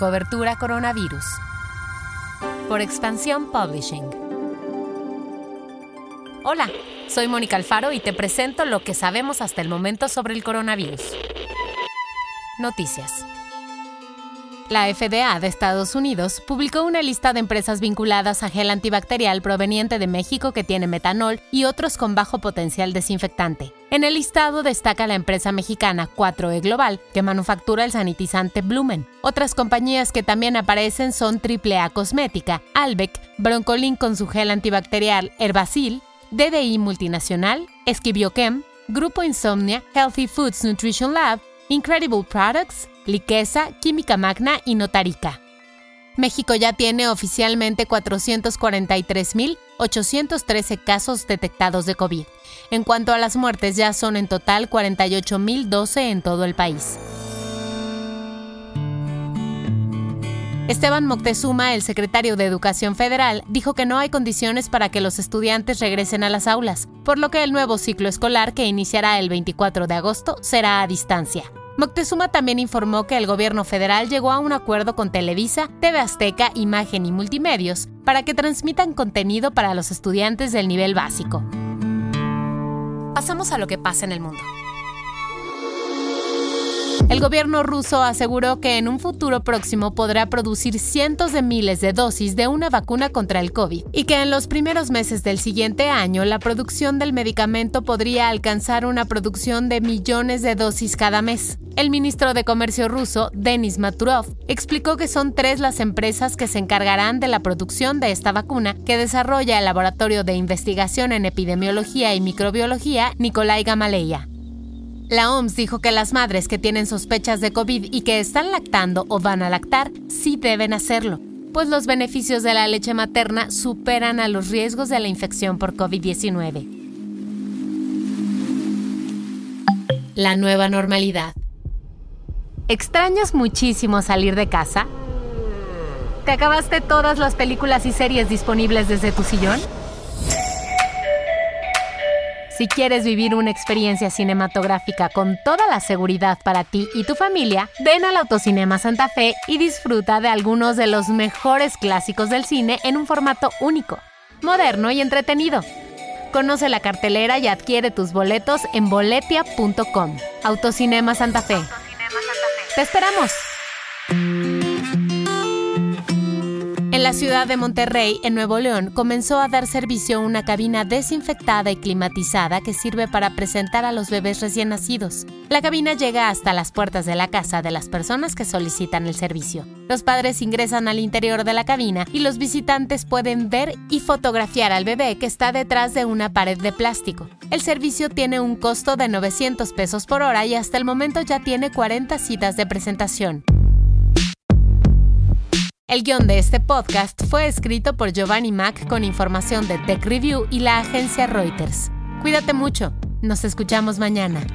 Cobertura Coronavirus. Por Expansión Publishing. Hola, soy Mónica Alfaro y te presento lo que sabemos hasta el momento sobre el coronavirus. Noticias. La FDA de Estados Unidos publicó una lista de empresas vinculadas a gel antibacterial proveniente de México que tiene metanol y otros con bajo potencial desinfectante. En el listado destaca la empresa mexicana 4E Global, que manufactura el sanitizante Blumen. Otras compañías que también aparecen son AAA Cosmética, Albec, Broncolin con su gel antibacterial Herbacil, DDI Multinacional, Esquibiochem, Grupo Insomnia, Healthy Foods Nutrition Lab, Incredible Products, Liquesa, Química Magna y Notarica. México ya tiene oficialmente 443.813 casos detectados de COVID. En cuanto a las muertes, ya son en total 48.012 en todo el país. Esteban Moctezuma, el secretario de Educación Federal, dijo que no hay condiciones para que los estudiantes regresen a las aulas, por lo que el nuevo ciclo escolar que iniciará el 24 de agosto será a distancia. Moctezuma también informó que el gobierno federal llegó a un acuerdo con Televisa, TV Azteca, Imagen y Multimedios para que transmitan contenido para los estudiantes del nivel básico. Pasamos a lo que pasa en el mundo. El gobierno ruso aseguró que en un futuro próximo podrá producir cientos de miles de dosis de una vacuna contra el COVID y que en los primeros meses del siguiente año la producción del medicamento podría alcanzar una producción de millones de dosis cada mes. El ministro de Comercio ruso, Denis Maturov, explicó que son tres las empresas que se encargarán de la producción de esta vacuna que desarrolla el Laboratorio de Investigación en Epidemiología y Microbiología Nikolai Gamaleya. La OMS dijo que las madres que tienen sospechas de COVID y que están lactando o van a lactar sí deben hacerlo, pues los beneficios de la leche materna superan a los riesgos de la infección por COVID-19. La nueva normalidad. ¿Extrañas muchísimo salir de casa? ¿Te acabaste todas las películas y series disponibles desde tu sillón? Si quieres vivir una experiencia cinematográfica con toda la seguridad para ti y tu familia, ven al Autocinema Santa Fe y disfruta de algunos de los mejores clásicos del cine en un formato único, moderno y entretenido. Conoce la cartelera y adquiere tus boletos en boletia.com. Autocinema Santa Fe. ¡Te esperamos! En la ciudad de Monterrey, en Nuevo León, comenzó a dar servicio una cabina desinfectada y climatizada que sirve para presentar a los bebés recién nacidos. La cabina llega hasta las puertas de la casa de las personas que solicitan el servicio. Los padres ingresan al interior de la cabina y los visitantes pueden ver y fotografiar al bebé que está detrás de una pared de plástico. El servicio tiene un costo de 900 pesos por hora y hasta el momento ya tiene 40 citas de presentación. El guion de este podcast fue escrito por Giovanni Mac con información de Tech Review y la agencia Reuters. Cuídate mucho, nos escuchamos mañana.